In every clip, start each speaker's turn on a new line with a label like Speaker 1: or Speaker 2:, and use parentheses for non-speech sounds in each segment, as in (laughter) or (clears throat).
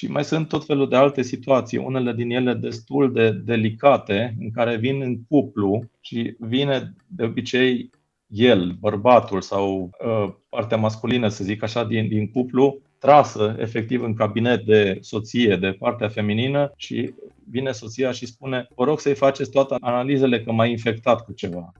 Speaker 1: Și mai sunt tot felul de alte situații, unele din ele destul de delicate, în care vin în cuplu și vine de obicei el, bărbatul sau uh, partea masculină, să zic așa, din, din cuplu, trasă efectiv în cabinet de soție, de partea feminină și vine soția și spune vă rog să-i faceți toate analizele că m-a infectat cu ceva.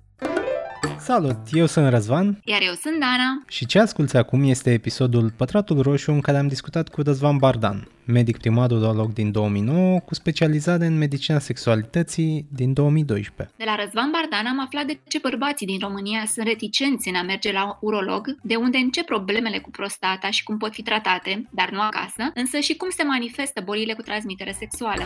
Speaker 2: Salut, eu sunt Răzvan.
Speaker 3: Iar eu sunt Dana.
Speaker 2: Și ce asculți acum este episodul Pătratul Roșu în care am discutat cu Răzvan Bardan, medic primar urolog din 2009 cu specializare în medicina sexualității din 2012.
Speaker 3: De la Răzvan Bardan am aflat de ce bărbații din România sunt reticenți în a merge la urolog, de unde încep problemele cu prostata și cum pot fi tratate, dar nu acasă, însă și cum se manifestă bolile cu transmitere sexuală.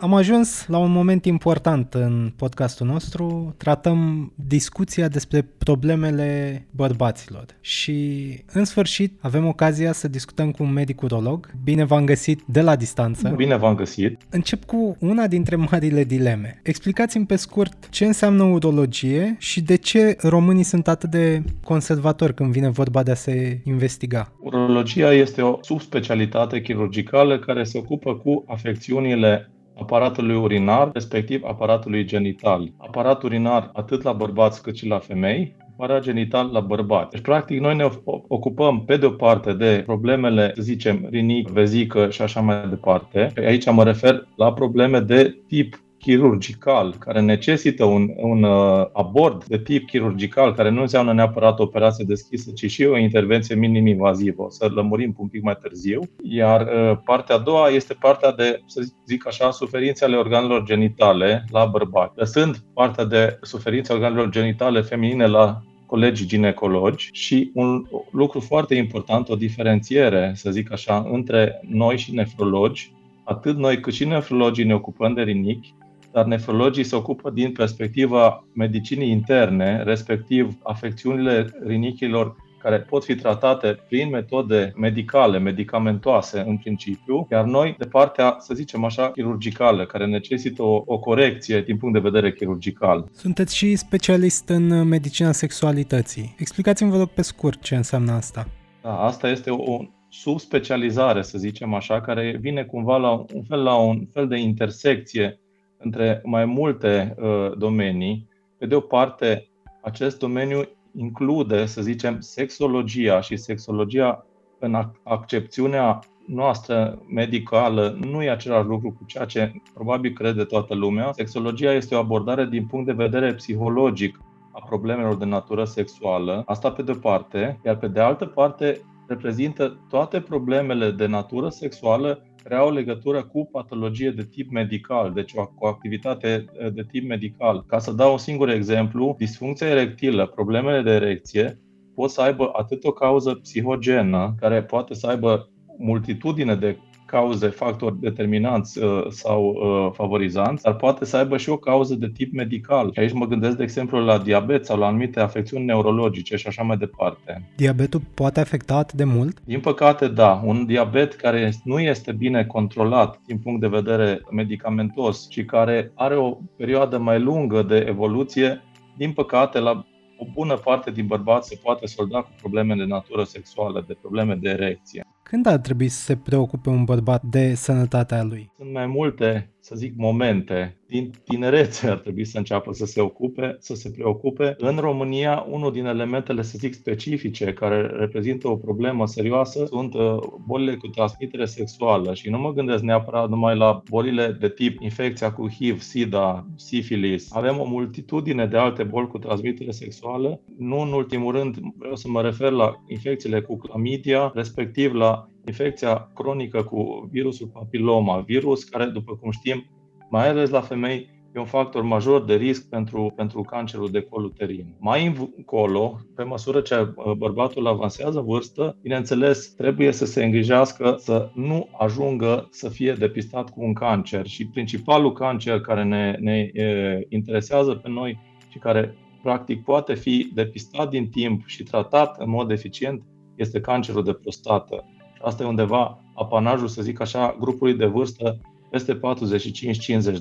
Speaker 2: Am ajuns la un moment important în podcastul nostru. Tratăm discuția despre problemele bărbaților. Și, în sfârșit, avem ocazia să discutăm cu un medic urolog. Bine v-am găsit de la distanță.
Speaker 1: Bine v-am găsit.
Speaker 2: Încep cu una dintre marile dileme. Explicați-mi pe scurt ce înseamnă urologie și de ce românii sunt atât de conservatori când vine vorba de a se investiga.
Speaker 1: Urologia este o subspecialitate chirurgicală care se ocupă cu afecțiunile aparatului urinar, respectiv aparatului genital. Aparat urinar atât la bărbați cât și la femei, aparat genital la bărbați. Deci, practic, noi ne ocupăm, pe de o parte, de problemele, să zicem, rinic, vezică și așa mai departe. Aici mă refer la probleme de tip chirurgical, care necesită un, un uh, abord de tip chirurgical, care nu înseamnă neapărat o operație deschisă, ci și o intervenție minim-invazivă. O să lămurim un pic mai târziu. Iar uh, partea a doua este partea de, să zic așa, suferințe ale organelor genitale la bărbați. Lăsând partea de suferințe organelor genitale feminine la colegi ginecologi și un lucru foarte important, o diferențiere, să zic așa, între noi și nefrologi, atât noi cât și nefrologii ne ocupăm de rinichi, dar nefrologii se ocupă din perspectiva medicinii interne, respectiv afecțiunile rinichilor care pot fi tratate prin metode medicale, medicamentoase în principiu, iar noi de partea, să zicem așa, chirurgicală, care necesită o, o corecție din punct de vedere chirurgical.
Speaker 2: Sunteți și specialist în medicina sexualității. Explicați-mi, vă rog, pe scurt ce înseamnă asta.
Speaker 1: Da, asta este o subspecializare, să zicem așa, care vine cumva la un fel, la un fel de intersecție între mai multe uh, domenii. Pe de o parte, acest domeniu include, să zicem, sexologia și sexologia în accepțiunea noastră medicală nu e același lucru cu ceea ce probabil crede toată lumea. Sexologia este o abordare din punct de vedere psihologic a problemelor de natură sexuală, asta pe de o parte, iar pe de altă parte reprezintă toate problemele de natură sexuală care au legătură cu patologie de tip medical, deci o, o activitate eh, de tip medical. Ca să dau un singur exemplu, disfuncția erectilă, problemele de erecție, pot să aibă atât o cauză psihogenă, care poate să aibă multitudine de cauze, factori determinanți uh, sau uh, favorizanți, dar poate să aibă și o cauză de tip medical. Și aici mă gândesc, de exemplu, la diabet sau la anumite afecțiuni neurologice și așa mai departe.
Speaker 2: Diabetul poate afecta atât de mult?
Speaker 1: Din păcate, da. Un diabet care nu este bine controlat din punct de vedere medicamentos și care are o perioadă mai lungă de evoluție, din păcate, la o bună parte din bărbați se poate solda cu probleme de natură sexuală, de probleme de erecție.
Speaker 2: Când ar trebui să se preocupe un bărbat de sănătatea lui?
Speaker 1: Sunt mai multe, să zic, momente. Din tinerețe ar trebui să înceapă să se ocupe, să se preocupe. În România, unul din elementele, să zic, specifice care reprezintă o problemă serioasă sunt uh, bolile cu transmitere sexuală și nu mă gândesc neapărat numai la bolile de tip infecția cu HIV, SIDA, sifilis. Avem o multitudine de alte boli cu transmitere sexuală. Nu în ultimul rând vreau să mă refer la infecțiile cu clamidia, respectiv la infecția cronică cu virusul papiloma, virus care, după cum știm, mai ales la femei, e un factor major de risc pentru, pentru cancerul de col uterin. Mai încolo, pe măsură ce uh, bărbatul avansează vârstă, bineînțeles, trebuie să se îngrijească să nu ajungă să fie depistat cu un cancer. Și principalul cancer care ne, ne e, interesează pe noi și care practic poate fi depistat din timp și tratat în mod eficient este cancerul de prostată. Asta e undeva apanajul, să zic așa, grupului de vârstă peste 45-50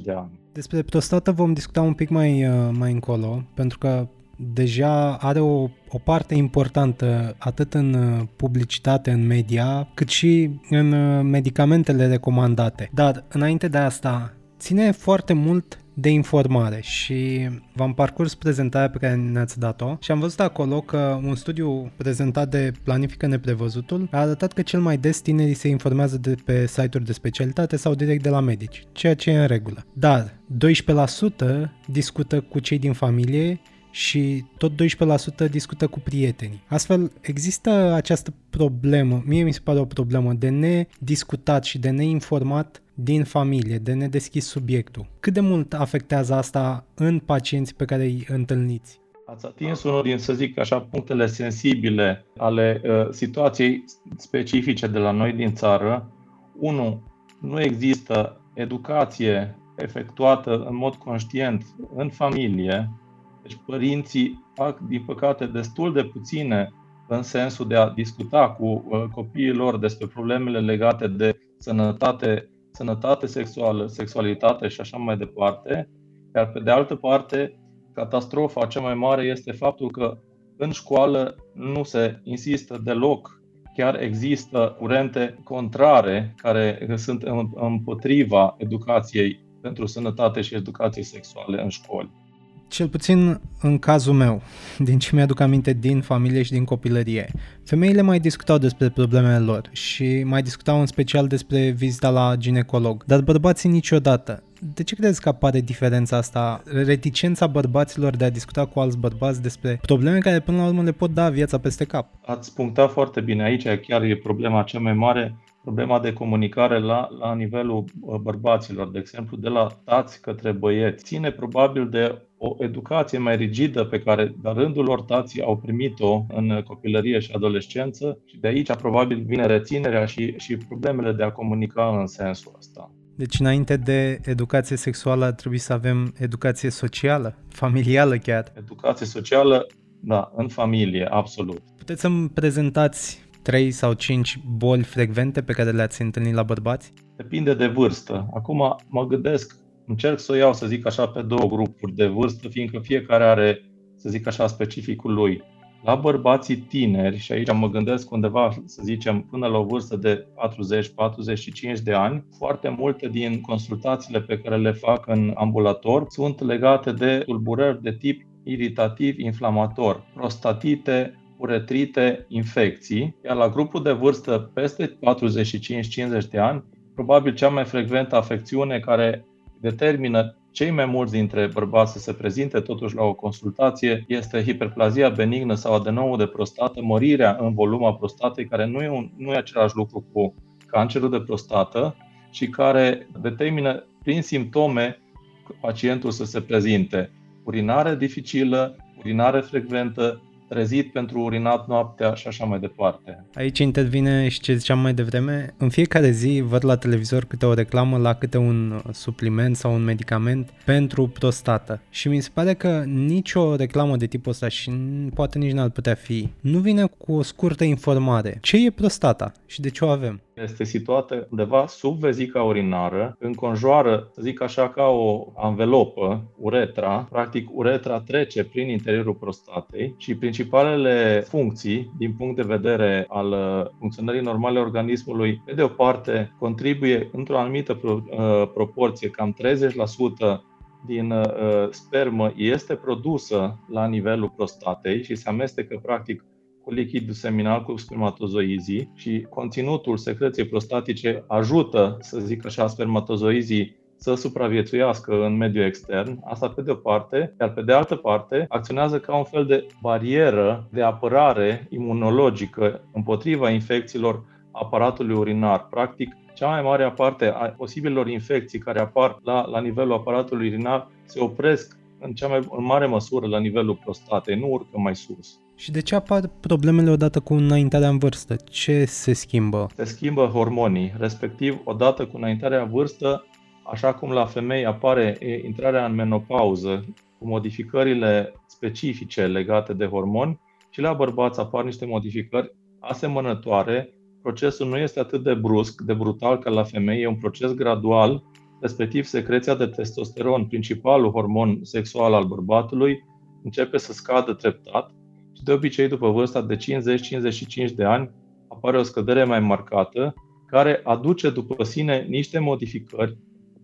Speaker 1: de ani.
Speaker 2: Despre prostată vom discuta un pic mai, uh, mai încolo, pentru că deja are o, o parte importantă atât în uh, publicitate, în media, cât și în uh, medicamentele recomandate. Dar înainte de asta, ține foarte mult de informare și v-am parcurs prezentarea pe care ne-ați dat-o și am văzut acolo că un studiu prezentat de Planifică Neprevăzutul a arătat că cel mai des tinerii se informează de pe site-uri de specialitate sau direct de la medici, ceea ce e în regulă. Dar 12% discută cu cei din familie și tot 12% discută cu prietenii. Astfel, există această problemă, mie mi se pare o problemă de nediscutat și de neinformat din familie, de nedeschis subiectul. Cât de mult afectează asta în pacienți pe care îi întâlniți?
Speaker 1: Ați atins unul din, să zic așa, punctele sensibile ale uh, situației specifice de la noi din țară. Unu, nu există educație efectuată în mod conștient în familie, deci părinții fac, din păcate, destul de puține în sensul de a discuta cu uh, copiii lor despre problemele legate de sănătate sănătate sexuală, sexualitate și așa mai departe. Iar pe de altă parte, catastrofa cea mai mare este faptul că în școală nu se insistă deloc, chiar există curente contrare care sunt împotriva educației pentru sănătate și educație sexuale în școli
Speaker 2: cel puțin în cazul meu, din ce mi-aduc aminte din familie și din copilărie, femeile mai discutau despre problemele lor și mai discutau în special despre vizita la ginecolog, dar bărbații niciodată. De ce crezi că apare diferența asta, reticența bărbaților de a discuta cu alți bărbați despre probleme care până la urmă le pot da viața peste cap?
Speaker 1: Ați punctat foarte bine aici, chiar e problema cea mai mare problema de comunicare la, la nivelul uh, bărbaților, de exemplu, de la tați către băieți. Ține probabil de o educație mai rigidă pe care, la rândul lor, tații au primit-o în copilărie și adolescență și de aici probabil vine reținerea și, și problemele de a comunica în sensul ăsta.
Speaker 2: Deci înainte de educație sexuală ar trebui să avem educație socială, familială chiar.
Speaker 1: Educație socială, da, în familie, absolut.
Speaker 2: Puteți să-mi prezentați 3 sau 5 boli frecvente pe care le-ați întâlnit la bărbați?
Speaker 1: Depinde de vârstă. Acum mă gândesc, încerc să o iau, să zic așa, pe două grupuri de vârstă, fiindcă fiecare are, să zic așa, specificul lui. La bărbații tineri, și aici mă gândesc undeva, să zicem, până la o vârstă de 40-45 de ani, foarte multe din consultațiile pe care le fac în ambulator sunt legate de tulburări de tip iritativ inflamator, prostatite, uretrite, infecții, iar la grupul de vârstă peste 45-50 de ani, probabil cea mai frecventă afecțiune care determină cei mai mulți dintre bărbați să se prezinte totuși la o consultație este hiperplazia benignă sau adenomul de prostată, mărirea în volum a prostatei, care nu e, un, nu e același lucru cu cancerul de prostată și care determină prin simptome pacientul să se prezinte. Urinare dificilă, urinare frecventă, trezit pentru urinat noaptea și așa mai departe.
Speaker 2: Aici intervine și ce ziceam mai devreme. În fiecare zi văd la televizor câte o reclamă la câte un supliment sau un medicament pentru prostată. Și mi se pare că nicio reclamă de tipul ăsta și poate nici n-ar putea fi, nu vine cu o scurtă informare. Ce e prostata și de ce o avem?
Speaker 1: Este situată undeva sub vezica urinară, înconjoară, să zic așa, ca o anvelopă, uretra. Practic, uretra trece prin interiorul prostatei și principalele funcții, din punct de vedere al uh, funcționării normale a organismului, pe de o parte, contribuie într-o anumită pro, uh, proporție, cam 30% din uh, spermă este produsă la nivelul prostatei și se amestecă practic cu lichidul seminal cu spermatozoizii și conținutul secreției prostatice ajută, să zic așa, spermatozoizii să supraviețuiască în mediul extern, asta pe de o parte, iar pe de altă parte acționează ca un fel de barieră de apărare imunologică împotriva infecțiilor aparatului urinar. Practic, cea mai mare parte a posibilor infecții care apar la, la nivelul aparatului urinar se opresc în cea mai în mare măsură la nivelul prostatei, nu urcă mai sus.
Speaker 2: Și de ce apar problemele odată cu înaintarea în vârstă? Ce se schimbă?
Speaker 1: Se schimbă hormonii, respectiv odată cu înaintarea în vârstă, așa cum la femei apare intrarea în menopauză cu modificările specifice legate de hormoni, și la bărbați apar niște modificări asemănătoare. Procesul nu este atât de brusc, de brutal ca la femei, e un proces gradual, respectiv secreția de testosteron, principalul hormon sexual al bărbatului, începe să scadă treptat și de obicei după vârsta de 50-55 de ani apare o scădere mai marcată care aduce după sine niște modificări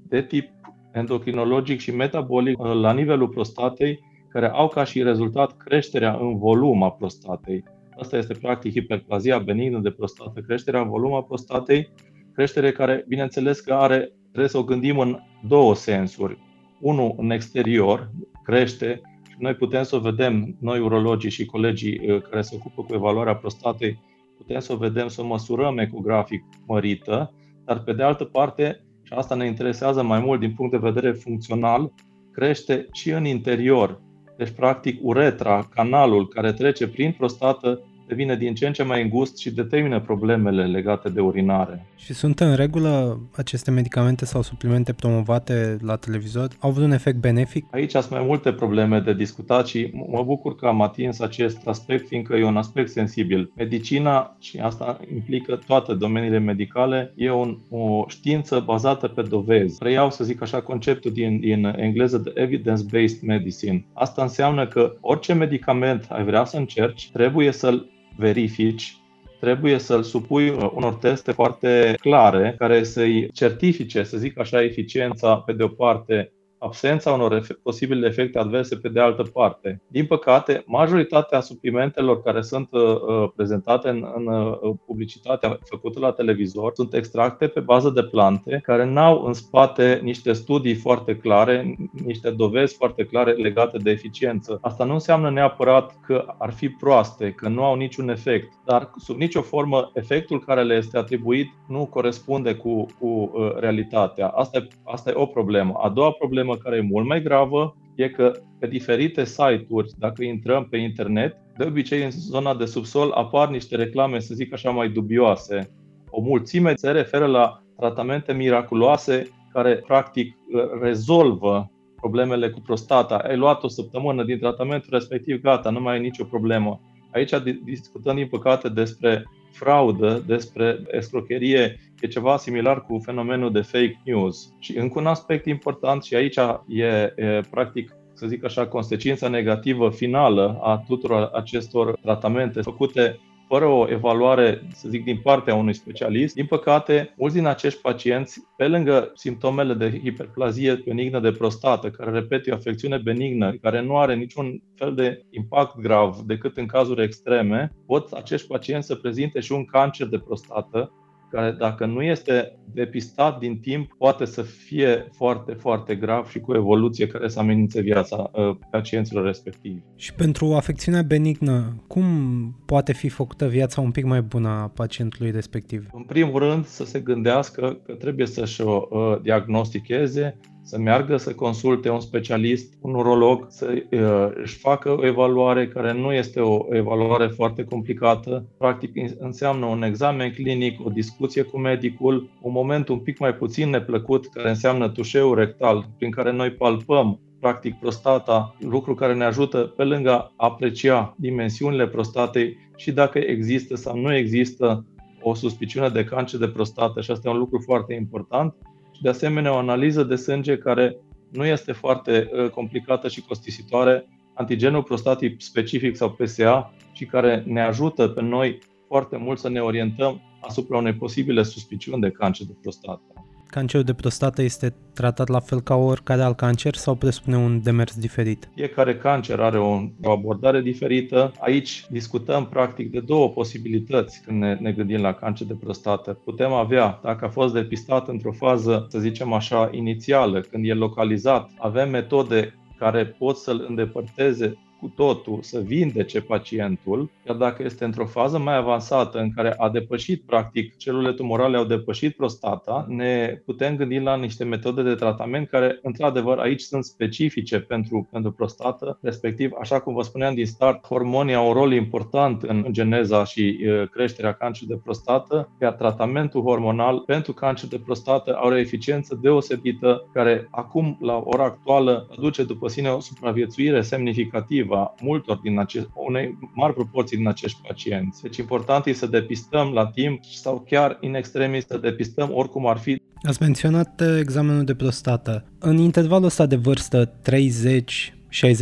Speaker 1: de tip endocrinologic și metabolic uh, la nivelul prostatei, care au ca și rezultat creșterea în volum a prostatei. Asta este practic hiperplazia benignă de prostată, creșterea în volum a prostatei, creștere care, bineînțeles, că are, trebuie să o gândim în două sensuri. Unul în exterior, crește și noi putem să o vedem, noi urologii și colegii uh, care se ocupă cu evaluarea prostatei, putem să o vedem, să o măsurăm ecografic mărită, dar pe de altă parte, și asta ne interesează mai mult din punct de vedere funcțional, crește și în interior. Deci, practic, uretra, canalul care trece prin prostată, devine din ce în ce mai îngust și determină problemele legate de urinare.
Speaker 2: Și sunt în regulă aceste medicamente sau suplimente promovate la televizor? Au avut un efect benefic?
Speaker 1: Aici sunt mai multe probleme de discutat și mă bucur că am atins acest aspect, fiindcă e un aspect sensibil. Medicina, și asta implică toate domeniile medicale, e un, o știință bazată pe dovezi. Preiau, să zic așa, conceptul din, din engleză de evidence-based medicine. Asta înseamnă că orice medicament ai vrea să încerci, trebuie să-l verifici, trebuie să-l supui uh, unor teste foarte clare care să-i certifice, să zic așa, eficiența pe de o parte absența unor efe- posibile efecte adverse pe de altă parte. Din păcate, majoritatea suplimentelor care sunt uh, uh prezentate în, în uh, publicitatea făcută la televizor sunt extracte pe bază de plante care n-au în spate niște studii foarte clare, niște dovezi foarte clare legate de eficiență. Asta nu înseamnă neapărat că ar fi proaste, că nu au niciun efect, dar sub nicio formă efectul care le este atribuit nu corespunde cu, cu uh, realitatea. Asta e, asta e o problemă. A doua problemă problemă care e mult mai gravă e că pe diferite site-uri, dacă intrăm pe internet, de obicei în zona de subsol apar niște reclame, să zic așa, mai dubioase. O mulțime se referă la tratamente miraculoase care practic rezolvă problemele cu prostata. Ai luat o săptămână din tratamentul respectiv, gata, nu mai ai nicio problemă. Aici discutăm, din păcate, despre fraudă, despre escrocherie, e ceva similar cu fenomenul de fake news. Și încă un aspect important și aici e, e practic să zic așa, consecința negativă finală a tuturor acestor tratamente făcute fără o evaluare, să zic, din partea unui specialist, din păcate, mulți din acești pacienți, pe lângă simptomele de hiperplazie benignă de prostată, care, repet, e o afecțiune benignă, care nu are niciun fel de impact grav decât în cazuri extreme, pot acești pacienți să prezinte și un cancer de prostată, care dacă nu este depistat din timp, poate să fie foarte, foarte grav și cu evoluție care să amenințe viața uh, pacienților respectivi.
Speaker 2: Și pentru afecțiunea benignă, cum poate fi făcută viața un pic mai bună a pacientului respectiv?
Speaker 1: În primul rând, să se gândească că trebuie să-și o uh, diagnosticheze, să meargă să consulte un specialist, un urolog, să uh, își facă o evaluare care nu este o evaluare foarte complicată. Practic înseamnă un examen clinic, o discuție cu medicul, un moment un pic mai puțin neplăcut care înseamnă tușeul rectal, prin care noi palpăm practic prostata, lucru care ne ajută pe lângă a aprecia dimensiunile prostatei și dacă există sau nu există o suspiciune de cancer de prostată și asta e un lucru foarte important și de asemenea o analiză de sânge care nu este foarte uh, complicată și costisitoare, antigenul prostatic specific sau PSA și care ne ajută pe noi foarte mult să ne orientăm asupra unei posibile suspiciuni de cancer de prostată
Speaker 2: cancerul de prostată este tratat la fel ca oricare alt cancer sau presupune un demers diferit?
Speaker 1: Fiecare cancer are o, o abordare diferită. Aici discutăm practic de două posibilități când ne, ne gândim la cancer de prostată. Putem avea, dacă a fost depistat într-o fază, să zicem așa, inițială, când e localizat, avem metode care pot să-l îndepărteze cu totul să vindece pacientul, iar dacă este într-o fază mai avansată în care a depășit, practic, celulele tumorale au depășit prostata, ne putem gândi la niște metode de tratament care, într-adevăr, aici sunt specifice pentru, pentru prostată, respectiv, așa cum vă spuneam din start, hormonii au un rol important în geneza și creșterea cancerului de prostată, iar tratamentul hormonal pentru cancer de prostată are o eficiență deosebită care acum, la ora actuală, aduce după sine o supraviețuire semnificativă împotriva multor din acest, unei mari proporții din acești pacienți. Deci important este să depistăm la timp sau chiar in extremis să depistăm oricum ar fi.
Speaker 2: Ați menționat examenul de prostată. În intervalul ăsta de vârstă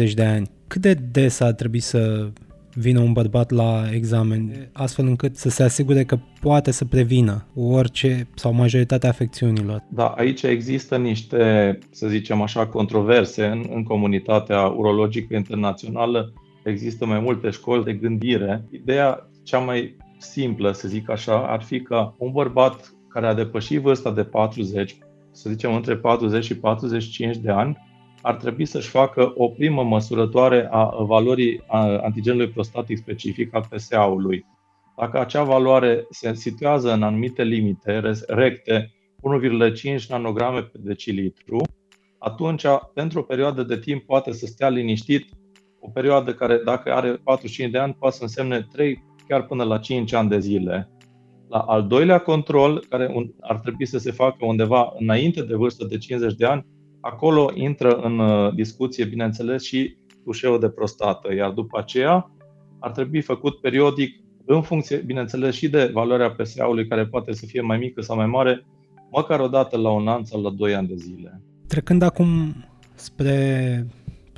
Speaker 2: 30-60 de ani, Cât de des ar trebui să vină un bărbat la examen, astfel încât să se asigure că poate să prevină orice sau majoritatea afecțiunilor.
Speaker 1: Da, aici există niște, să zicem așa, controverse în, în comunitatea urologică internațională. Există mai multe școli de gândire. Ideea cea mai simplă, să zic așa, ar fi că un bărbat care a depășit vârsta de 40, să zicem între 40 și 45 de ani, ar trebui să-și facă o primă măsurătoare a valorii antigenului prostatic specific al PSA-ului. Dacă acea valoare se situează în anumite limite recte, 1,5 nanograme pe decilitru, atunci, pentru o perioadă de timp, poate să stea liniștit, o perioadă care, dacă are 45 de ani, poate să însemne 3, chiar până la 5 ani de zile. La al doilea control, care ar trebui să se facă undeva înainte de vârstă de 50 de ani, Acolo intră în uh, discuție, bineînțeles, și tușeul de prostată, iar după aceea ar trebui făcut periodic, în funcție, bineînțeles, și de valoarea PSA-ului, care poate să fie mai mică sau mai mare, măcar o dată la un an sau la doi ani de zile.
Speaker 2: Trecând acum spre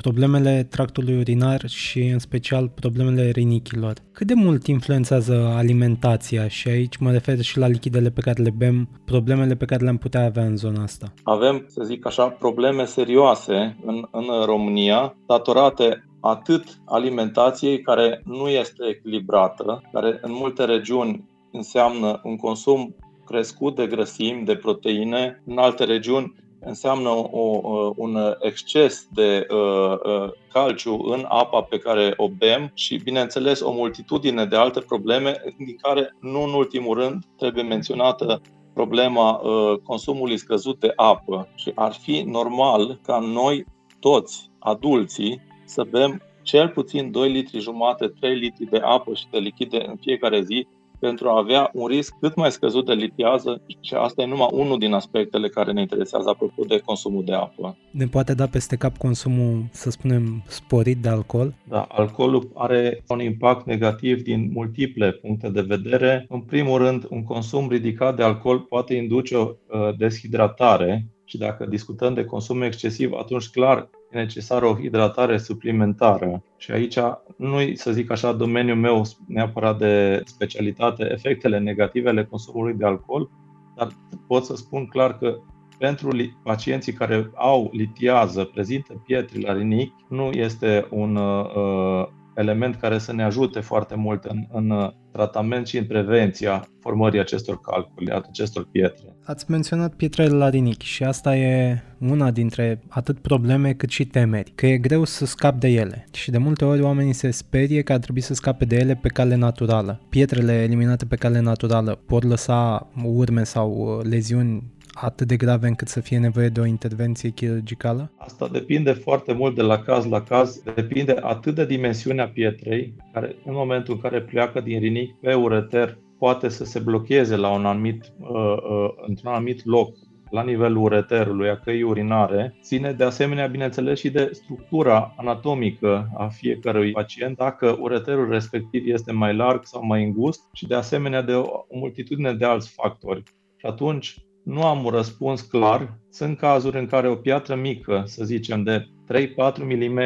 Speaker 2: problemele tractului urinar și în special problemele rinichilor. Cât de mult influențează alimentația și aici mă refer și la lichidele pe care le bem, problemele pe care le-am putea avea în zona asta?
Speaker 1: Avem, să zic așa, probleme serioase în, în România datorate atât alimentației care nu este echilibrată, care în multe regiuni înseamnă un consum crescut de grăsimi, de proteine, în alte regiuni înseamnă o, un exces de uh, uh, calciu în apa pe care o bem și, bineînțeles, o multitudine de alte probleme, din care, nu în ultimul rând, trebuie menționată problema uh, consumului scăzut de apă. Și ar fi normal ca noi, toți adulții, să bem cel puțin 2 litri jumate, 3 litri de apă și de lichide în fiecare zi pentru a avea un risc cât mai scăzut de litiază și asta e numai unul din aspectele care ne interesează apropo de consumul de apă.
Speaker 2: Ne poate da peste cap consumul, să spunem, sporit de alcool?
Speaker 1: Da, alcoolul are un impact negativ din multiple puncte de vedere. În primul rând, un consum ridicat de alcool poate induce o uh, deshidratare și dacă discutăm de consum excesiv, atunci clar e necesară o hidratare suplimentară. Și aici nu să zic așa, domeniul meu neapărat de specialitate, efectele negative ale consumului de alcool, dar pot să spun clar că pentru pacienții care au litiază, prezintă pietre la rinichi, nu este un uh, element care să ne ajute foarte mult în, în tratament și în prevenția formării acestor calculi, acestor pietre.
Speaker 2: Ați menționat pietrele la rinichi și asta e una dintre atât probleme cât și temeri, că e greu să scap de ele și de multe ori oamenii se sperie că ar trebui să scape de ele pe cale naturală. Pietrele eliminate pe cale naturală pot lăsa urme sau leziuni atât de grave încât să fie nevoie de o intervenție chirurgicală?
Speaker 1: Asta depinde foarte mult de la caz la caz, depinde atât de dimensiunea pietrei, care în momentul în care pleacă din rinic pe ureter poate să se blocheze la un anumit, uh, uh, într-un anumit loc la nivelul ureterului, a căii urinare, ține de asemenea, bineînțeles, și de structura anatomică a fiecărui pacient, dacă ureterul respectiv este mai larg sau mai îngust și de asemenea de o multitudine de alți factori. Și atunci, nu am un răspuns clar. Sunt cazuri în care o piatră mică, să zicem de 3-4 mm,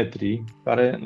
Speaker 1: care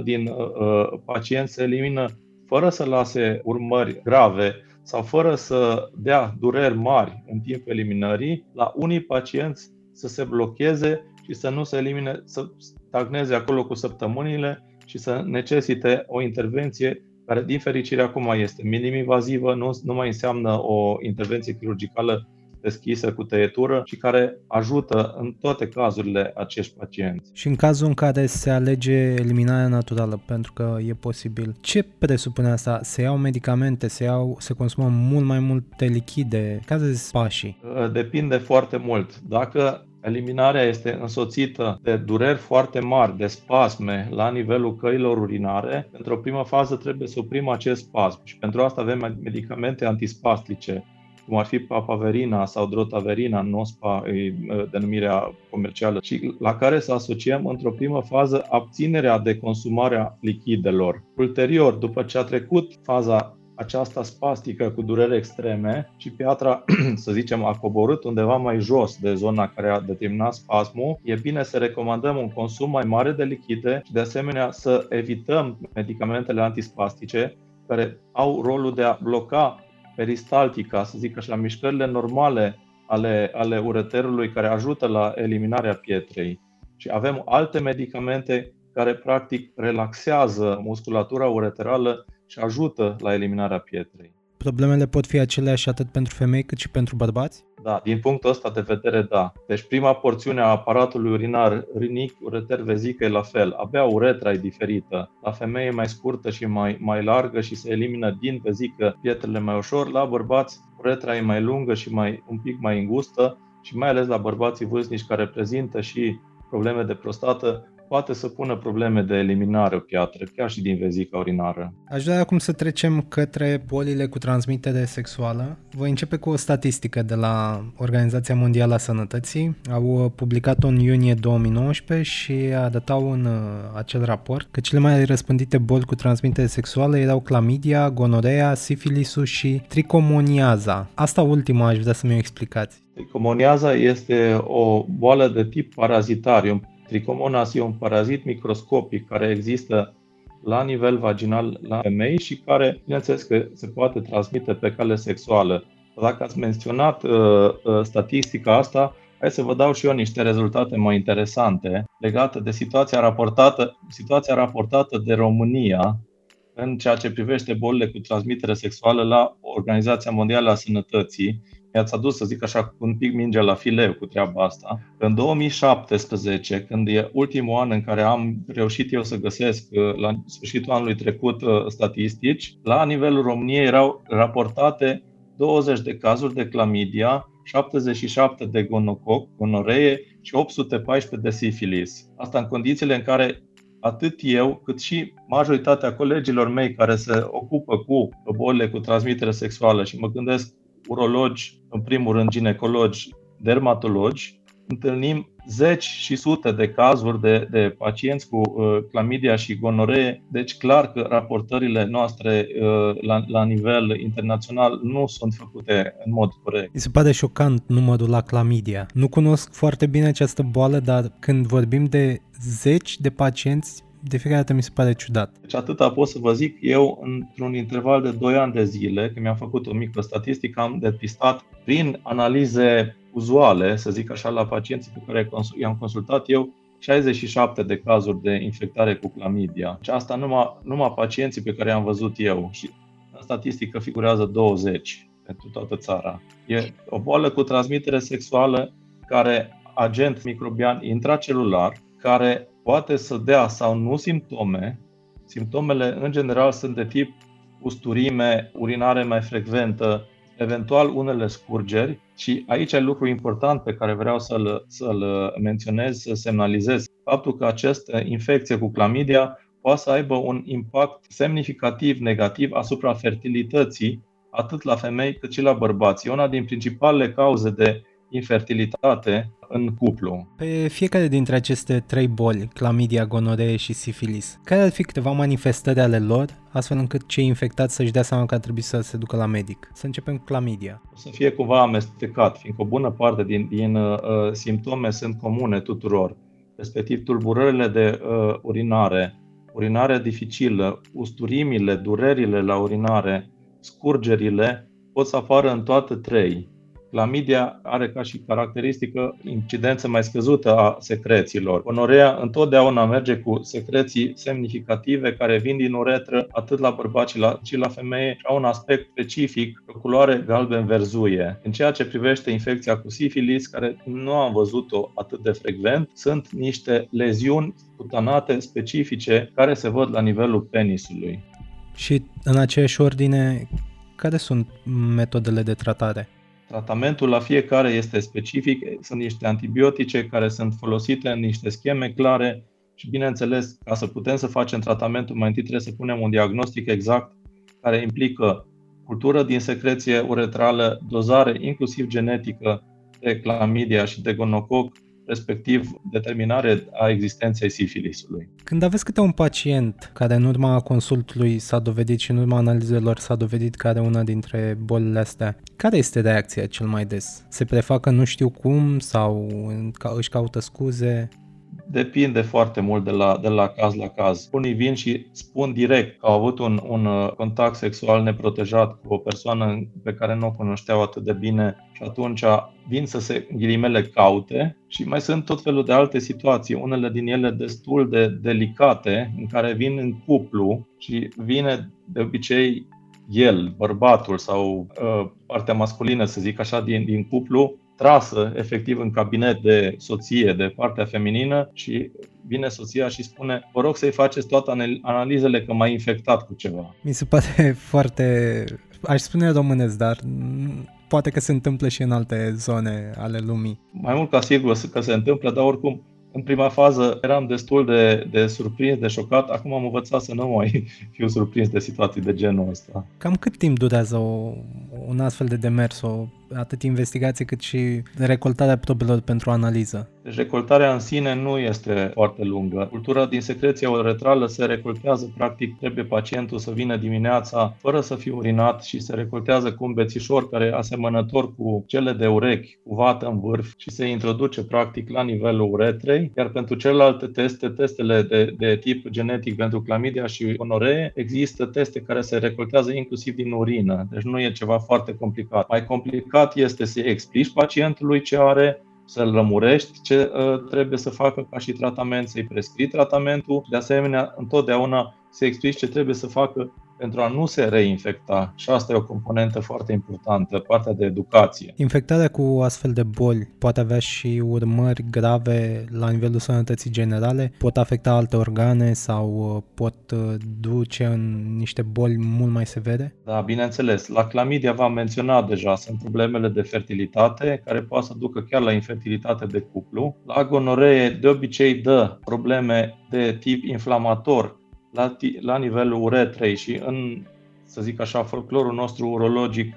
Speaker 1: 80% din uh, uh, pacienți se elimină fără să lase urmări grave sau fără să dea dureri mari în timpul eliminării, la unii pacienți să se blocheze și să nu se elimine, să stagneze acolo cu săptămânile și să necesite o intervenție care din fericire acum este minim-invazivă, nu, nu mai înseamnă o intervenție chirurgicală deschisă cu tăietură și care ajută în toate cazurile acești pacienți.
Speaker 2: Și în cazul în care se alege eliminarea naturală, pentru că e posibil, ce presupune asta? Se iau medicamente, se, iau, se consumă mult mai multe lichide? Care sunt pașii?
Speaker 1: Depinde foarte mult. Dacă Eliminarea este însoțită de dureri foarte mari, de spasme la nivelul căilor urinare. Într-o primă fază trebuie să oprim acest spasm și pentru asta avem medicamente antispastice, cum ar fi papaverina sau drotaverina, NOSPA, e denumirea comercială, și la care să asociem într-o primă fază abținerea de consumarea lichidelor. Ulterior, după ce a trecut faza aceasta spastică cu durere extreme și piatra, (clears throat) să zicem, a coborât undeva mai jos de zona care a determinat spasmul, e bine să recomandăm un consum mai mare de lichide și de asemenea să evităm medicamentele antispastice care au rolul de a bloca peristaltica, să zic așa, mișcările normale ale, ale ureterului care ajută la eliminarea pietrei. Și avem alte medicamente care practic relaxează musculatura ureterală și ajută la eliminarea pietrei.
Speaker 2: Problemele pot fi aceleași atât pentru femei cât și pentru bărbați?
Speaker 1: Da, din punctul ăsta de vedere, da. Deci prima porțiune a aparatului urinar rinic, ureter vezică e la fel. Abia uretra e diferită. La femeie e mai scurtă și mai, mai largă și se elimină din vezică pietrele mai ușor. La bărbați uretra e mai lungă și mai, un pic mai îngustă și mai ales la bărbații vârstnici care prezintă și probleme de prostată, poate să pună probleme de eliminare o piatră, chiar și din vezica urinară.
Speaker 2: Aș vrea acum să trecem către bolile cu transmitere sexuală. Voi începe cu o statistică de la Organizația Mondială a Sănătății. Au publicat-o în iunie 2019 și arătau în uh, acel raport că cele mai răspândite boli cu transmitere sexuală erau clamidia, gonorea, sifilisul și tricomoniaza. Asta ultima aș vrea să mi-o explicați.
Speaker 1: Tricomoniaza este o boală de tip parazitar, un Trichomonas e un parazit microscopic care există la nivel vaginal la femei și care, bineînțeles că se poate transmite pe cale sexuală. Dacă ați menționat uh, uh, statistica asta, hai să vă dau și eu niște rezultate mai interesante legate de situația raportată, situația raportată de România în ceea ce privește bolile cu transmitere sexuală la Organizația Mondială a Sănătății mi-ați adus, să zic așa, un pic mingea la fileu cu treaba asta. În 2017, când e ultimul an în care am reușit eu să găsesc, uh, la sfârșitul anului trecut, uh, statistici, la nivelul României erau raportate 20 de cazuri de clamidia, 77 de gonococ, gonoree și 814 de sifilis. Asta în condițiile în care atât eu, cât și majoritatea colegilor mei care se ocupă cu bolile cu transmitere sexuală și mă gândesc urologi, în primul rând ginecologi, dermatologi, întâlnim zeci și sute de cazuri de, de pacienți cu uh, clamidia și gonoree, deci clar că raportările noastre uh, la, la nivel internațional nu sunt făcute în mod corect.
Speaker 2: Mi se pare șocant numărul la clamidia. Nu cunosc foarte bine această boală, dar când vorbim de zeci de pacienți de fiecare dată mi se pare ciudat.
Speaker 1: Deci atâta pot să vă zic, eu într-un interval de 2 ani de zile, când mi-am făcut o mică statistică, am depistat prin analize uzuale, să zic așa, la pacienții pe care i-am consultat eu, 67 de cazuri de infectare cu clamidia. Și asta numai, numai pacienții pe care i-am văzut eu. Și în statistică figurează 20 pentru toată țara. E o boală cu transmitere sexuală care agent microbian intracelular, care poate să dea sau nu simptome. Simptomele, în general, sunt de tip usturime, urinare mai frecventă, eventual unele scurgeri și aici e lucru important pe care vreau să-l, să-l menționez, să semnalizez. Faptul că această infecție cu clamidia poate să aibă un impact semnificativ negativ asupra fertilității, atât la femei cât și la bărbați. E una din principalele cauze de infertilitate în cuplu.
Speaker 2: Pe fiecare dintre aceste trei boli, clamidia, gonoree și sifilis, care ar fi câteva manifestări ale lor, astfel încât cei infectați să-și dea seama că ar trebui să se ducă la medic? Să începem cu clamidia.
Speaker 1: O să fie cumva amestecat, fiindcă o bună parte din, din uh, simptome sunt comune tuturor, respectiv tulburările de uh, urinare, urinarea dificilă, usturimile, durerile la urinare, scurgerile, pot să apară în toate trei Clamidia are ca și caracteristică incidență mai scăzută a secrețiilor. Gonorea întotdeauna merge cu secreții semnificative care vin din uretră atât la bărbați cât și la femeie și au un aspect specific, o culoare galben-verzuie. În ceea ce privește infecția cu sifilis, care nu am văzut-o atât de frecvent, sunt niște leziuni cutanate specifice care se văd la nivelul penisului.
Speaker 2: Și în aceeași ordine, care sunt metodele de tratare?
Speaker 1: Tratamentul la fiecare este specific, sunt niște antibiotice care sunt folosite în niște scheme clare și, bineînțeles, ca să putem să facem tratamentul, mai întâi trebuie să punem un diagnostic exact care implică cultură din secreție uretrală, dozare inclusiv genetică de clamidia și de gonococ, respectiv determinare a existenței sifilisului.
Speaker 2: Când aveți câte un pacient care în urma consultului s-a dovedit și în urma analizelor s-a dovedit că are una dintre bolile astea, care este reacția cel mai des? Se prefacă nu știu cum sau își caută scuze?
Speaker 1: Depinde foarte mult de la, de la caz la caz. Unii vin și spun direct că au avut un, un uh, contact sexual neprotejat cu o persoană pe care nu o cunoșteau atât de bine și atunci vin să se, ghilimele, caute și mai sunt tot felul de alte situații, unele din ele destul de delicate, în care vin în cuplu și vine de obicei el, bărbatul sau uh, partea masculină, să zic așa, din, din cuplu, trasă efectiv în cabinet de soție, de partea feminină și vine soția și spune vă rog să-i faceți toate analizele că m-a infectat cu ceva.
Speaker 2: Mi se pare (laughs) foarte, aș spune românesc, dar poate că se întâmplă și în alte zone ale lumii.
Speaker 1: Mai mult ca sigur că se întâmplă, dar oricum în prima fază eram destul de, de surprins, de șocat. Acum am învățat să nu mai (laughs) fiu surprins de situații de genul ăsta.
Speaker 2: Cam cât timp durează o, un astfel de demers, o atât investigație cât și recoltarea probelor pentru analiză.
Speaker 1: Deci recoltarea în sine nu este foarte lungă. Cultura din secreția uretrală se recoltează, practic trebuie pacientul să vină dimineața fără să fie urinat și se recoltează cu un bețișor care asemănător cu cele de urechi, cu vată în vârf și se introduce practic la nivelul uretrei, iar pentru celelalte teste, testele de, de tip genetic pentru clamidia și gonoree, există teste care se recoltează inclusiv din urină, deci nu e ceva foarte complicat. Mai complicat complicat este să explici pacientului ce are, să-l lămurești ce uh, trebuie să facă ca și tratament, să-i prescrii tratamentul. De asemenea, întotdeauna să explici ce trebuie să facă pentru a nu se reinfecta. Și asta e o componentă foarte importantă, partea de educație.
Speaker 2: Infectarea cu astfel de boli poate avea și urmări grave la nivelul sănătății generale, pot afecta alte organe sau uh, pot uh, duce în niște boli mult mai severe?
Speaker 1: Da, bineînțeles. La clamidia v-am menționat deja, sunt problemele de fertilitate care poate să ducă chiar la infertilitate de cuplu. La gonoree de obicei dă probleme de tip inflamator la, la nivelul uretrei și în, să zic așa, folclorul nostru urologic,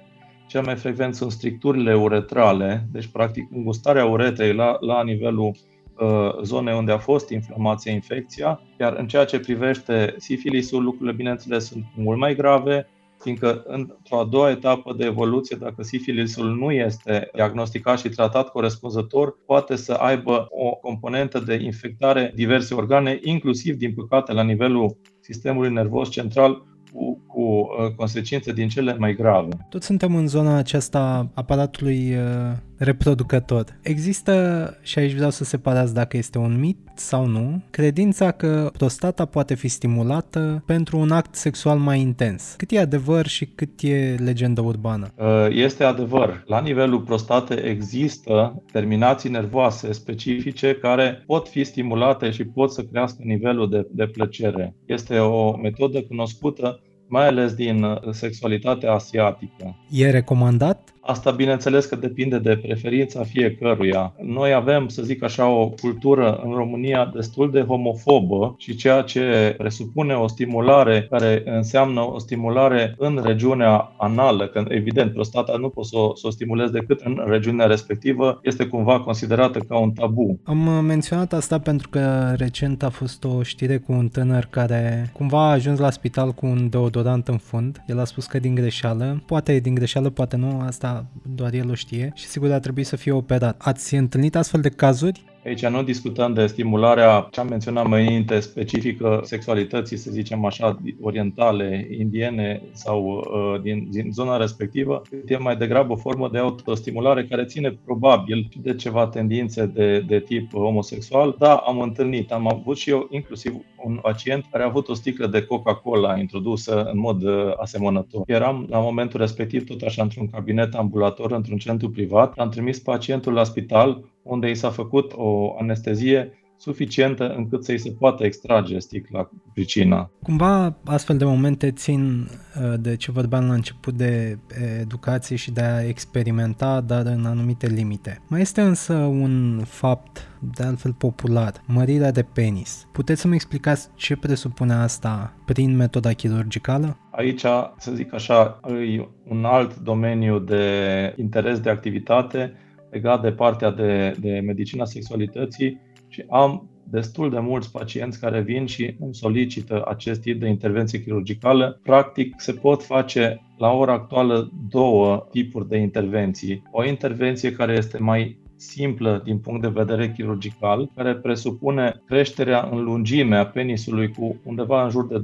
Speaker 1: cel mai frecvent sunt stricturile uretrale, deci practic îngustarea uretrei la, la nivelul uh, zonei unde a fost inflamația, infecția, iar în ceea ce privește sifilisul, lucrurile bineînțeles sunt mult mai grave, fiindcă într-o a doua etapă de evoluție, dacă sifilisul nu este diagnosticat și tratat corespunzător, poate să aibă o componentă de infectare diverse organe, inclusiv, din păcate, la nivelul sistemului nervos central, cu, cu uh, consecințe din cele mai grave.
Speaker 2: Toți suntem în zona aceasta aparatului uh, reproducător. Există, și aici vreau să separați dacă este un mit sau nu, credința că prostata poate fi stimulată pentru un act sexual mai intens. Cât e adevăr și cât e legendă urbană?
Speaker 1: Uh, este adevăr. La nivelul prostate există terminații nervoase specifice care pot fi stimulate și pot să crească nivelul de, de plăcere. Este o metodă cunoscută mai ales din uh, sexualitatea asiatică.
Speaker 2: E recomandat?
Speaker 1: Asta bineînțeles că depinde de preferința fiecăruia. Noi avem, să zic așa, o cultură în România destul de homofobă și ceea ce presupune o stimulare care înseamnă o stimulare în regiunea anală, că evident prostata nu poți să o, să o stimulezi decât în regiunea respectivă, este cumva considerată ca un tabu.
Speaker 2: Am uh, menționat asta pentru că recent a fost o știre cu un tânăr care cumva a ajuns la spital cu un deodorant în fund. El a spus că din greșeală, poate din greșeală, poate nu, asta doar el o știe și sigur ar trebui să fie operat. Ați întâlnit astfel de cazuri?
Speaker 1: Aici nu discutăm de stimularea, ce am menționat mai înainte, specifică sexualității, să zicem așa, orientale, indiene sau uh, din, din zona respectivă, e mai degrabă o formă de autostimulare care ține probabil de ceva tendințe de, de tip homosexual. Da, am întâlnit, am avut și eu inclusiv un pacient care a avut o sticlă de Coca-Cola introdusă în mod uh, asemănător. Eram la momentul respectiv tot așa într-un cabinet ambulator, într-un centru privat. Am trimis pacientul la spital unde i s-a făcut o anestezie suficientă încât să-i se poată extrage sticla cu pricina.
Speaker 2: Cumva astfel de momente țin uh, de ce vorbeam la început de educație și de a experimenta, dar în anumite limite. Mai este însă un fapt de altfel popular, mărirea de penis. Puteți să-mi explicați ce presupune asta prin metoda chirurgicală?
Speaker 1: Aici, să zic așa, e un alt domeniu de interes de activitate legat de partea de, de medicina sexualității și am destul de mulți pacienți care vin și îmi solicită acest tip de intervenție chirurgicală. Practic, se pot face la ora actuală două tipuri de intervenții. O intervenție care este mai simplă din punct de vedere chirurgical, care presupune creșterea în lungime a penisului cu undeva în jur de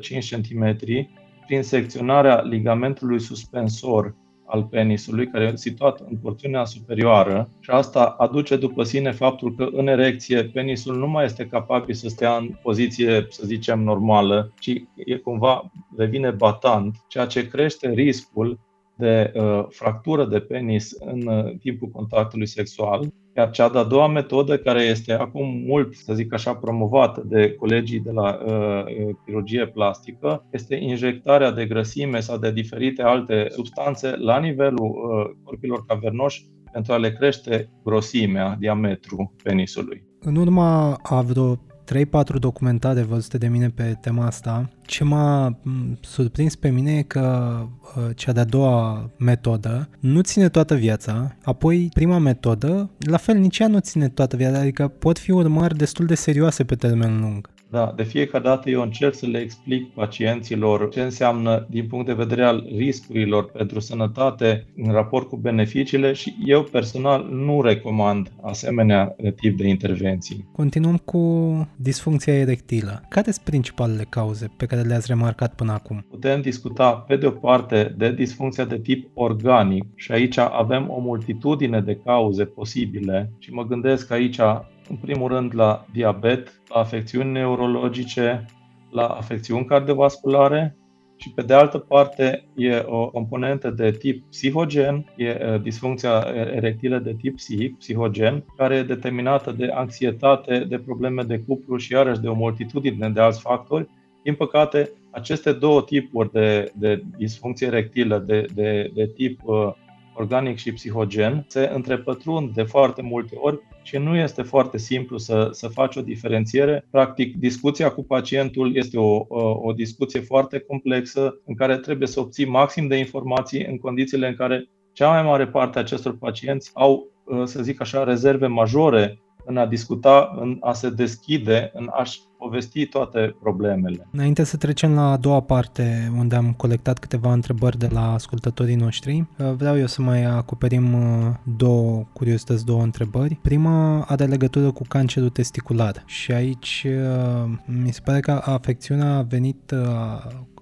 Speaker 1: 2,5 cm prin secționarea ligamentului suspensor al penisului, care e situat în porțiunea superioară și asta aduce după sine faptul că în erecție penisul nu mai este capabil să stea în poziție, să zicem, normală, ci e cumva devine batant, ceea ce crește riscul de uh, fractură de penis în uh, timpul contactului sexual. Iar cea de-a doua metodă, care este acum mult, să zic așa, promovată de colegii de la uh, chirurgie plastică, este injectarea de grăsime sau de diferite alte substanțe la nivelul uh, corpilor cavernoși pentru a le crește grosimea, diametru penisului.
Speaker 2: În urma a vreo 3-4 documentare văzute de mine pe tema asta. Ce m-a surprins pe mine e că uh, cea de-a doua metodă nu ține toată viața, apoi prima metodă, la fel nici ea nu ține toată viața, adică pot fi urmări destul de serioase pe termen lung.
Speaker 1: Da, de fiecare dată eu încerc să le explic pacienților ce înseamnă din punct de vedere al riscurilor pentru sănătate în raport cu beneficiile și eu personal nu recomand asemenea tip de intervenții.
Speaker 2: Continuăm cu disfuncția erectilă. Care sunt principalele cauze pe care le-ați remarcat până acum?
Speaker 1: Putem discuta pe de o parte de disfuncția de tip organic și aici avem o multitudine de cauze posibile și mă gândesc aici în primul rând la diabet, la afecțiuni neurologice, la afecțiuni cardiovasculare și pe de altă parte e o componentă de tip psihogen, e disfuncția erectilă de tip psihic, psihogen, care e determinată de anxietate, de probleme de cuplu și iarăși de o multitudine de alți factori. Din păcate, aceste două tipuri de, de disfuncție erectilă de, de, de tip uh, organic și psihogen se întrepătrund de foarte multe ori și nu este foarte simplu să, să faci o diferențiere. Practic, discuția cu pacientul este o, o, o discuție foarte complexă în care trebuie să obții maxim de informații în condițiile în care cea mai mare parte a acestor pacienți au, să zic așa, rezerve majore în a discuta, în a se deschide, în a-și povesti toate problemele.
Speaker 2: Înainte să trecem la a doua parte, unde am colectat câteva întrebări de la ascultătorii noștri, uh, vreau eu să mai acoperim uh, două curiozități, două întrebări. Prima are legătură cu cancerul testicular și aici uh, mi se pare că afecțiunea a venit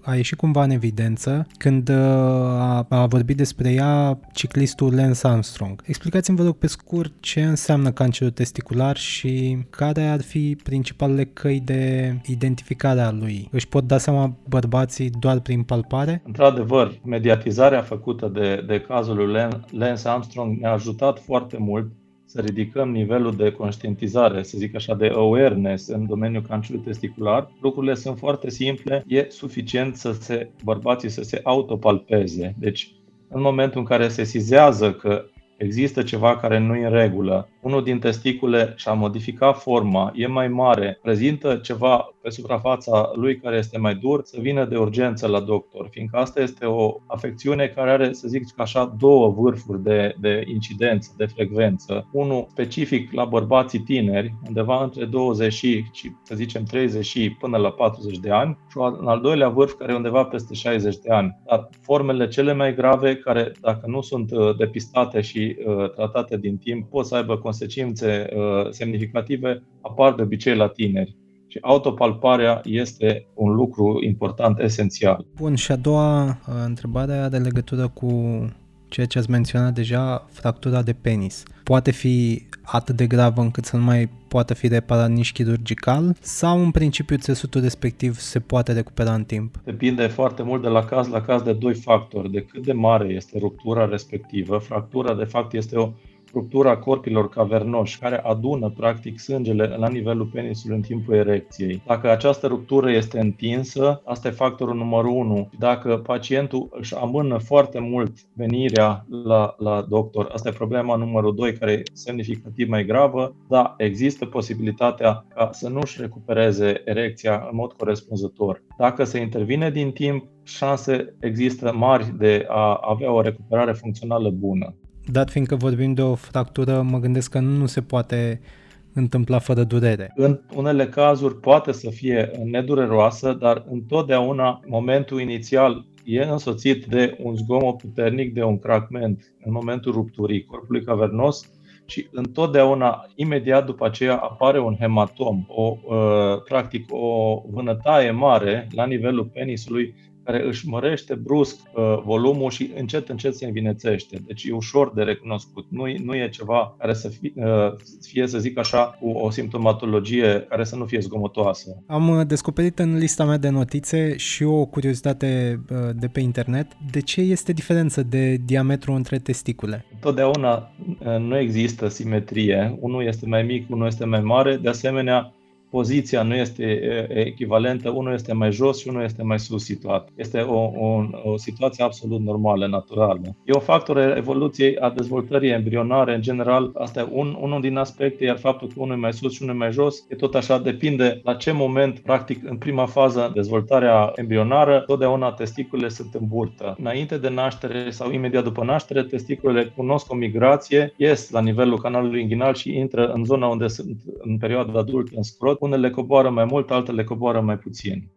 Speaker 2: a ieșit cumva în evidență când uh, a, a vorbit despre ea ciclistul Lance Armstrong. Explicați-mi, vă rog, pe scurt ce înseamnă cancerul testicular și care ar fi principalele căi de identificare a lui. Își pot da seama bărbații doar prin palpare?
Speaker 1: Într-adevăr, mediatizarea făcută de, de cazul lui Lance Armstrong ne-a ajutat foarte mult să ridicăm nivelul de conștientizare, să zic așa, de awareness în domeniul cancerului testicular. Lucrurile sunt foarte simple, e suficient să se, bărbații să se autopalpeze. Deci, în momentul în care se sizează că există ceva care nu e în regulă, unul din testicule și-a modificat forma, e mai mare, prezintă ceva pe suprafața lui care este mai dur, să vină de urgență la doctor, fiindcă asta este o afecțiune care are, să zic așa, două vârfuri de, de incidență, de frecvență. Unul specific la bărbații tineri, undeva între 20 și, să zicem, 30 și până la 40 de ani, și un al doilea vârf care e undeva peste 60 de ani. Dar formele cele mai grave, care dacă nu sunt uh, depistate și uh, tratate din timp, pot să aibă consecințe uh, semnificative, apar de obicei la tineri. Și autopalparea este un lucru important, esențial.
Speaker 2: Bun, și a doua uh, întrebare are legătură cu ceea ce ați menționat deja, fractura de penis. Poate fi atât de gravă încât să nu mai poată fi reparat nici chirurgical sau în principiu țesutul respectiv se poate recupera în timp?
Speaker 1: Depinde foarte mult de la caz la caz de doi factori, de cât de mare este ruptura respectivă. Fractura de fapt este o ruptura corpilor cavernoși, care adună practic sângele la nivelul penisului în timpul erecției. Dacă această ruptură este întinsă, asta e factorul numărul 1. Dacă pacientul își amână foarte mult venirea la, la doctor, asta e problema numărul 2, care e semnificativ mai gravă, da, există posibilitatea ca să nu își recupereze erecția în mod corespunzător. Dacă se intervine din timp, șanse există mari de a avea o recuperare funcțională bună.
Speaker 2: Dat fiindcă vorbim de o fractură, mă gândesc că nu se poate întâmpla fără durere.
Speaker 1: În unele cazuri poate să fie nedureroasă, dar întotdeauna momentul inițial e însoțit de un zgomot puternic, de un crackment în momentul rupturii corpului cavernos și întotdeauna, imediat după aceea, apare un hematom, o, uh, practic o vânătaie mare la nivelul penisului care își mărește brusc uh, volumul și încet, încet se învinețește. Deci e ușor de recunoscut. Nu, nu e ceva care să fie, uh, fie, să zic așa, cu o simptomatologie care să nu fie zgomotoasă.
Speaker 2: Am uh, descoperit în lista mea de notițe și o curiozitate uh, de pe internet. De ce este diferență de diametru între testicule?
Speaker 1: Totdeauna uh, nu există simetrie. Unul este mai mic, unul este mai mare. De asemenea, poziția nu este echivalentă, unul este mai jos și unul este mai sus situat. Este o, o, o situație absolut normală, naturală. E un factor al evoluției, a dezvoltării embrionare, în general, asta e un, unul din aspecte, iar faptul că unul e mai sus și unul e mai jos, e tot așa, depinde la ce moment, practic, în prima fază, dezvoltarea embrionară, totdeauna testiculele sunt în burtă. Înainte de naștere sau imediat după naștere, testiculele cunosc o migrație, ies la nivelul canalului inghinal și intră în zona unde sunt în perioada adultă în scrot, unele coboară mai mult, altele coboară mai puțin.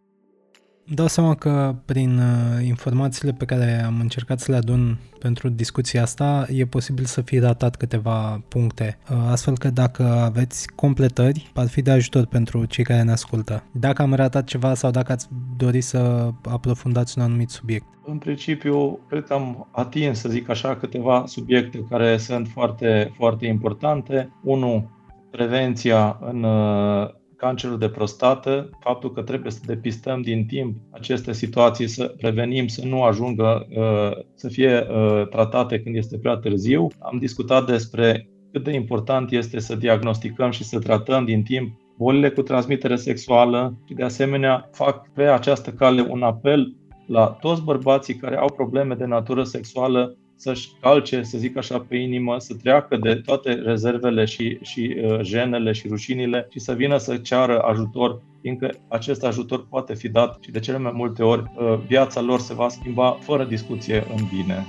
Speaker 2: Dau seama că prin uh, informațiile pe care am încercat să le adun pentru discuția asta, e posibil să fie datat câteva puncte, uh, astfel că dacă aveți completări, ar fi de ajutor pentru cei care ne ascultă. Dacă am ratat ceva sau dacă ați dori să aprofundați un anumit subiect.
Speaker 1: În principiu, cred că am atins, să zic așa, câteva subiecte care sunt foarte, foarte importante. Unu, prevenția în uh, cancerul de prostată, faptul că trebuie să depistăm din timp aceste situații, să prevenim să nu ajungă uh, să fie uh, tratate când este prea târziu. Am discutat despre cât de important este să diagnosticăm și să tratăm din timp bolile cu transmitere sexuală și de asemenea fac pe această cale un apel la toți bărbații care au probleme de natură sexuală să-și calce, să zic așa, pe inimă, să treacă de toate rezervele și, și uh, jenele și rușinile și să vină să ceară ajutor, fiindcă acest ajutor poate fi dat și de cele mai multe ori uh, viața lor se va schimba fără discuție în bine.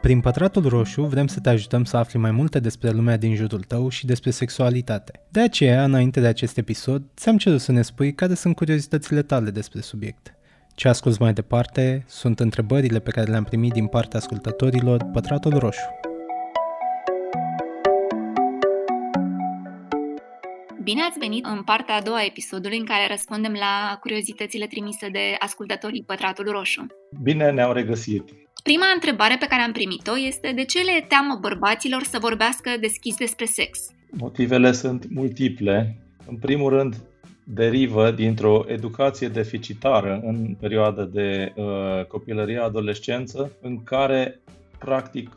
Speaker 2: Prin Pătratul Roșu vrem să te ajutăm să afli mai multe despre lumea din jurul tău și despre sexualitate. De aceea, înainte de acest episod, ți-am cerut să ne spui care sunt curiozitățile tale despre subiect. Ce ascult mai departe sunt întrebările pe care le-am primit din partea ascultătorilor Pătratul Roșu.
Speaker 3: Bine ați venit în partea a doua a episodului în care răspundem la curiozitățile trimise de ascultătorii Pătratul Roșu.
Speaker 1: Bine ne-au regăsit!
Speaker 3: Prima întrebare pe care am primit-o este de ce le teamă bărbaților să vorbească deschis despre sex?
Speaker 1: Motivele sunt multiple. În primul rând, derivă dintr-o educație deficitară în perioada de uh, copilărie-adolescență, în care, practic,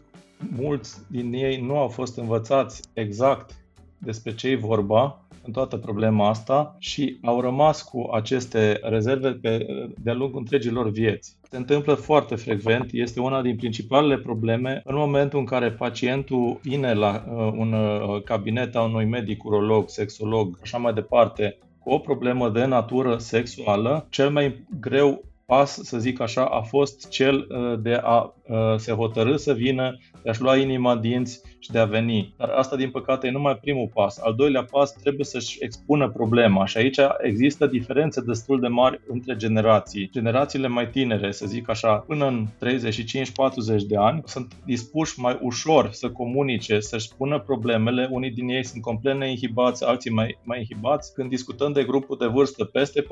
Speaker 1: mulți din ei nu au fost învățați exact despre ce e vorba în toată problema asta și au rămas cu aceste rezerve pe, de-a lungul întregilor vieți. Se întâmplă foarte frecvent, este una din principalele probleme în momentul în care pacientul vine la uh, un uh, cabinet a unui medic, urolog, sexolog, așa mai departe, cu o problemă de natură sexuală, cel mai greu pas, să zic așa, a fost cel uh, de a uh, se hotărâ să vină, de a-și lua inima dinți și de a veni. Dar asta, din păcate, e numai primul pas. Al doilea pas trebuie să-și expună problema și aici există diferențe destul de mari între generații. Generațiile mai tinere, să zic așa, până în 35-40 de ani, sunt dispuși mai ușor să comunice, să-și spună problemele. Unii din ei sunt complet neinhibați, alții mai, mai inhibați. Când discutăm de grupul de vârstă peste 40-45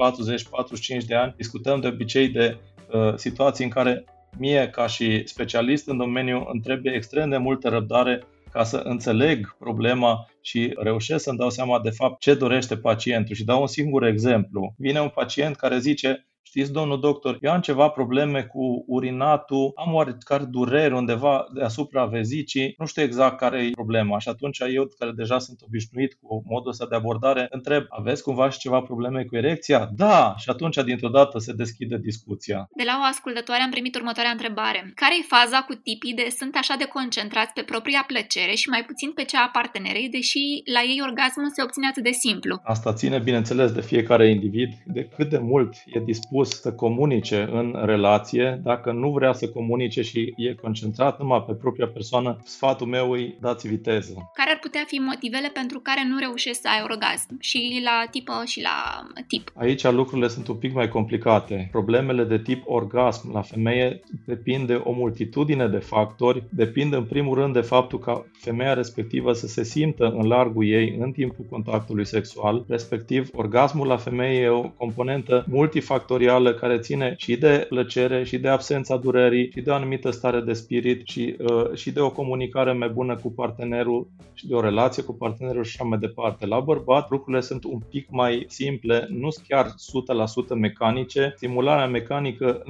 Speaker 1: de ani, discutăm de obicei de uh, situații în care mie, ca și specialist în domeniu, îmi trebuie extrem de multă răbdare ca să înțeleg problema și reușesc să-mi dau seama de fapt ce dorește pacientul. Și dau un singur exemplu. Vine un pacient care zice, știți, domnul doctor, eu am ceva probleme cu urinatul, am oarecare dureri undeva deasupra vezicii, nu știu exact care e problema. Și atunci eu, care deja sunt obișnuit cu modul ăsta de abordare, întreb, aveți cumva și ceva probleme cu erecția? Da! Și atunci, dintr-o dată, se deschide discuția.
Speaker 3: De la o ascultătoare am primit următoarea întrebare. Care e faza cu tipii de sunt așa de concentrați pe propria plăcere și mai puțin pe cea a partenerei, deși la ei orgasmul se obține atât de simplu?
Speaker 1: Asta ține, bineînțeles, de fiecare individ, de cât de mult e dispus dispus să comunice în relație, dacă nu vrea să comunice și e concentrat numai pe propria persoană, sfatul meu îi dați viteză.
Speaker 3: Care ar putea fi motivele pentru care nu reușești să ai orgasm? Și la tipă și la tip.
Speaker 1: Aici lucrurile sunt un pic mai complicate. Problemele de tip orgasm la femeie depind de o multitudine de factori, depind în primul rând de faptul ca femeia respectivă să se simtă în largul ei în timpul contactului sexual, respectiv orgasmul la femeie e o componentă multifactorială care ține și de plăcere, și de absența durerii, și de o anumită stare de spirit, și, uh, și de o comunicare mai bună cu partenerul, și de o relație cu partenerul și așa mai departe. La bărbat lucrurile sunt un pic mai simple, nu sunt chiar 100% mecanice. Stimularea mecanică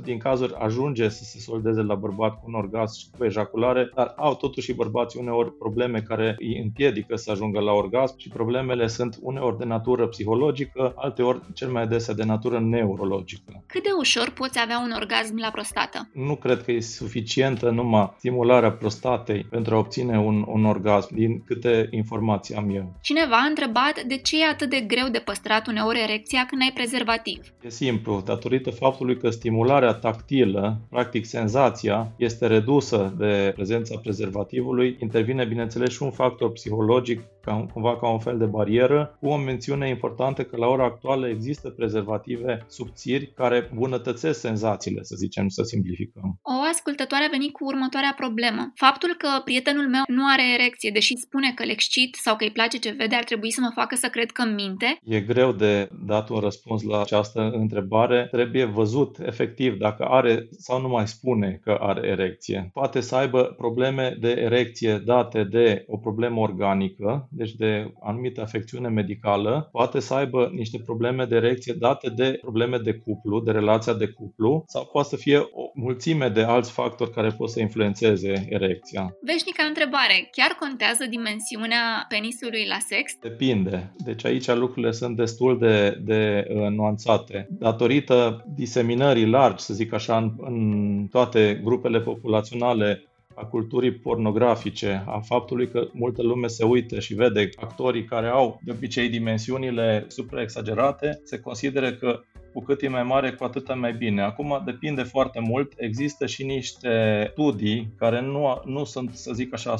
Speaker 1: 90% din cazuri ajunge să se soldeze la bărbat cu un orgasm și cu ejaculare, dar au totuși bărbații uneori probleme care îi împiedică să ajungă la orgasm și problemele sunt uneori de natură psihologică, alteori cel mai adesea de natură neurologică.
Speaker 3: Cât de ușor poți avea un orgasm la prostată?
Speaker 1: Nu cred că e suficientă numai stimularea prostatei pentru a obține un, un orgasm, din câte informații am eu.
Speaker 3: Cineva a întrebat de ce e atât de greu de păstrat uneori erecția când ai prezervativ.
Speaker 1: E simplu, datorită faptului că stimularea tactilă, practic senzația, este redusă de prezența prezervativului, intervine bineînțeles și un factor psihologic ca, cumva ca un fel de barieră, cu o mențiune importantă că la ora actuală există prezervative subțiri care bunătățesc senzațiile, să zicem, să simplificăm.
Speaker 3: O ascultătoare a venit cu următoarea problemă. Faptul că prietenul meu nu are erecție, deși spune că le excit sau că îi place ce vede, ar trebui să mă facă să cred că minte?
Speaker 1: E greu de dat un răspuns la această întrebare. Trebuie văzut efectiv dacă are sau nu mai spune că are erecție. Poate să aibă probleme de erecție date de o problemă organică, deci de anumită afecțiune medicală, poate să aibă niște probleme de erecție date de probleme de cuplu, de relația de cuplu, sau poate să fie o mulțime de alți factori care pot să influențeze erecția.
Speaker 3: Veșnica întrebare, chiar contează dimensiunea penisului la sex?
Speaker 1: Depinde. Deci aici lucrurile sunt destul de, de uh, nuanțate. Datorită diseminării largi, să zic așa, în, în toate grupele populaționale a culturii pornografice, a faptului că multă lume se uită și vede actorii care au de obicei dimensiunile supraexagerate, se consideră că cu cât e mai mare, cu atât mai bine. Acum depinde foarte mult. Există și niște studii care nu, nu sunt, să zic așa,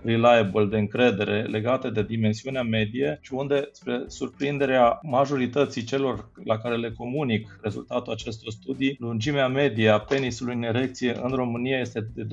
Speaker 1: 100% reliable, de încredere, legate de dimensiunea medie și unde, spre surprinderea majorității celor la care le comunic rezultatul acestor studii, lungimea medie a penisului în erecție în România este de 12,8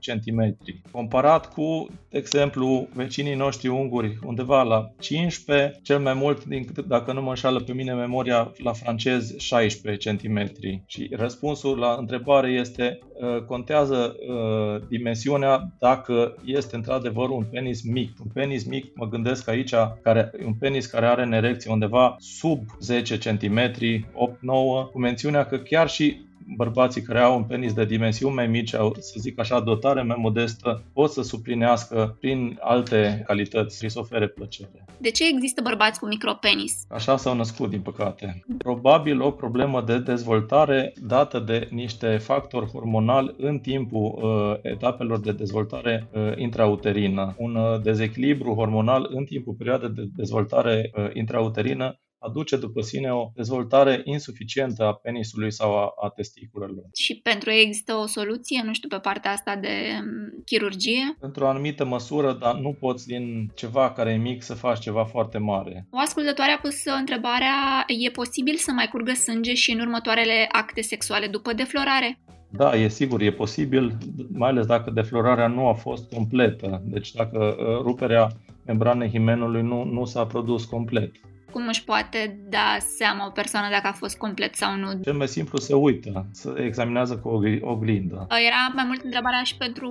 Speaker 1: cm. Comparat cu, de exemplu, vecinii noștri unguri, undeva la 15, cel mai mult, din, dacă nu mă înșală pe mine memoria, la francez 16 cm. Și răspunsul la întrebare este uh, contează uh, dimensiunea dacă este într-adevăr un penis mic. Un penis mic, mă gândesc aici, care, un penis care are în erecție undeva sub 10 cm, 8-9, cu mențiunea că chiar și bărbații care au un penis de dimensiuni mai mici, au, să zic așa, dotare mai modestă, pot să suplinească prin alte calități și să ofere plăcere.
Speaker 3: De ce există bărbați cu micropenis?
Speaker 1: Așa s-au născut, din păcate. Probabil o problemă de dezvoltare dată de niște factori hormonali în timpul uh, etapelor de dezvoltare uh, intrauterină. Un uh, dezechilibru hormonal în timpul perioadei de dezvoltare uh, intrauterină aduce după sine o dezvoltare insuficientă a penisului sau a, a testiculelor.
Speaker 3: Și pentru ei există o soluție, nu știu, pe partea asta de mm, chirurgie?
Speaker 1: Într-o anumită măsură, dar nu poți din ceva care e mic să faci ceva foarte mare.
Speaker 3: O ascultătoare a pus întrebarea, e posibil să mai curgă sânge și în următoarele acte sexuale după deflorare?
Speaker 1: Da, e sigur, e posibil, mai ales dacă deflorarea nu a fost completă. Deci dacă uh, ruperea membranei himenului nu, nu s-a produs complet
Speaker 3: cum își poate da seama o persoană dacă a fost complet sau nu?
Speaker 1: Cel mai simplu se uită, se examinează cu o oglindă.
Speaker 3: Era mai mult întrebarea și pentru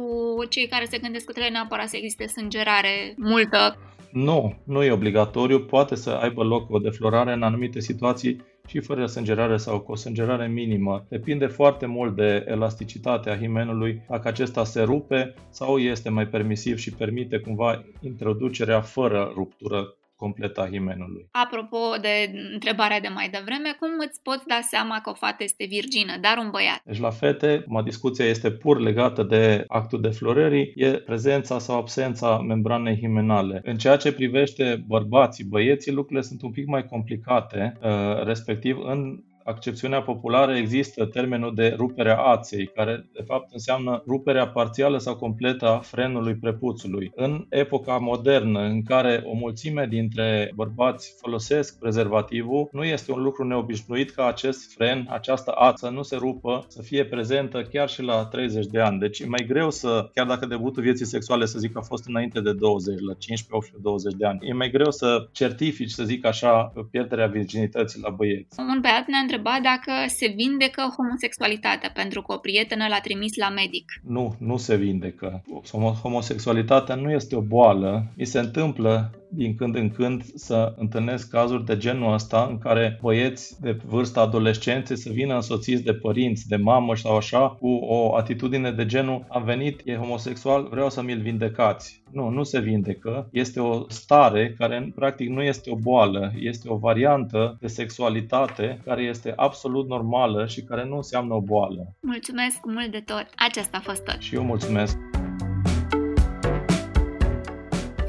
Speaker 3: cei care se gândesc că trebuie neapărat să existe sângerare multă.
Speaker 1: Nu, nu e obligatoriu, poate să aibă loc o deflorare în anumite situații și fără sângerare sau cu o sângerare minimă. Depinde foarte mult de elasticitatea himenului, dacă acesta se rupe sau este mai permisiv și permite cumva introducerea fără ruptură completă a himenului.
Speaker 3: Apropo de întrebarea de mai devreme, cum îți poți da seama că o fată este virgină, dar un băiat?
Speaker 1: Deci la fete, ma discuția este pur legată de actul de florării, e prezența sau absența membranei himenale. În ceea ce privește bărbații, băieții, lucrurile sunt un pic mai complicate, uh, respectiv în accepțiunea populară există termenul de ruperea aței, care de fapt înseamnă ruperea parțială sau completă a frenului prepuțului. În epoca modernă, în care o mulțime dintre bărbați folosesc prezervativul, nu este un lucru neobișnuit ca acest fren, această ață nu se rupă, să fie prezentă chiar și la 30 de ani. Deci e mai greu să, chiar dacă debutul vieții sexuale, să zic, a fost înainte de 20, la 15, 18, 20 de ani, e mai greu să certifici, să zic așa, pierderea virginității la băieți.
Speaker 3: Un băiat ne-a întrebat dacă se vindecă homosexualitatea, pentru că o prietenă l-a trimis la medic.
Speaker 1: Nu, nu se vindecă. Homosexualitatea nu este o boală. Mi se întâmplă din când în când să întâlnesc cazuri de genul ăsta în care băieți de vârstă adolescențe să vină însoțiți de părinți, de mamă sau așa, cu o atitudine de genul am venit, e homosexual, vreau să mi-l vindecați. Nu, nu se vindecă. Este o stare care practic nu este o boală, este o variantă de sexualitate care este absolut normală și care nu înseamnă o boală.
Speaker 3: Mulțumesc mult de tot! Aceasta a fost tot!
Speaker 1: Și eu mulțumesc!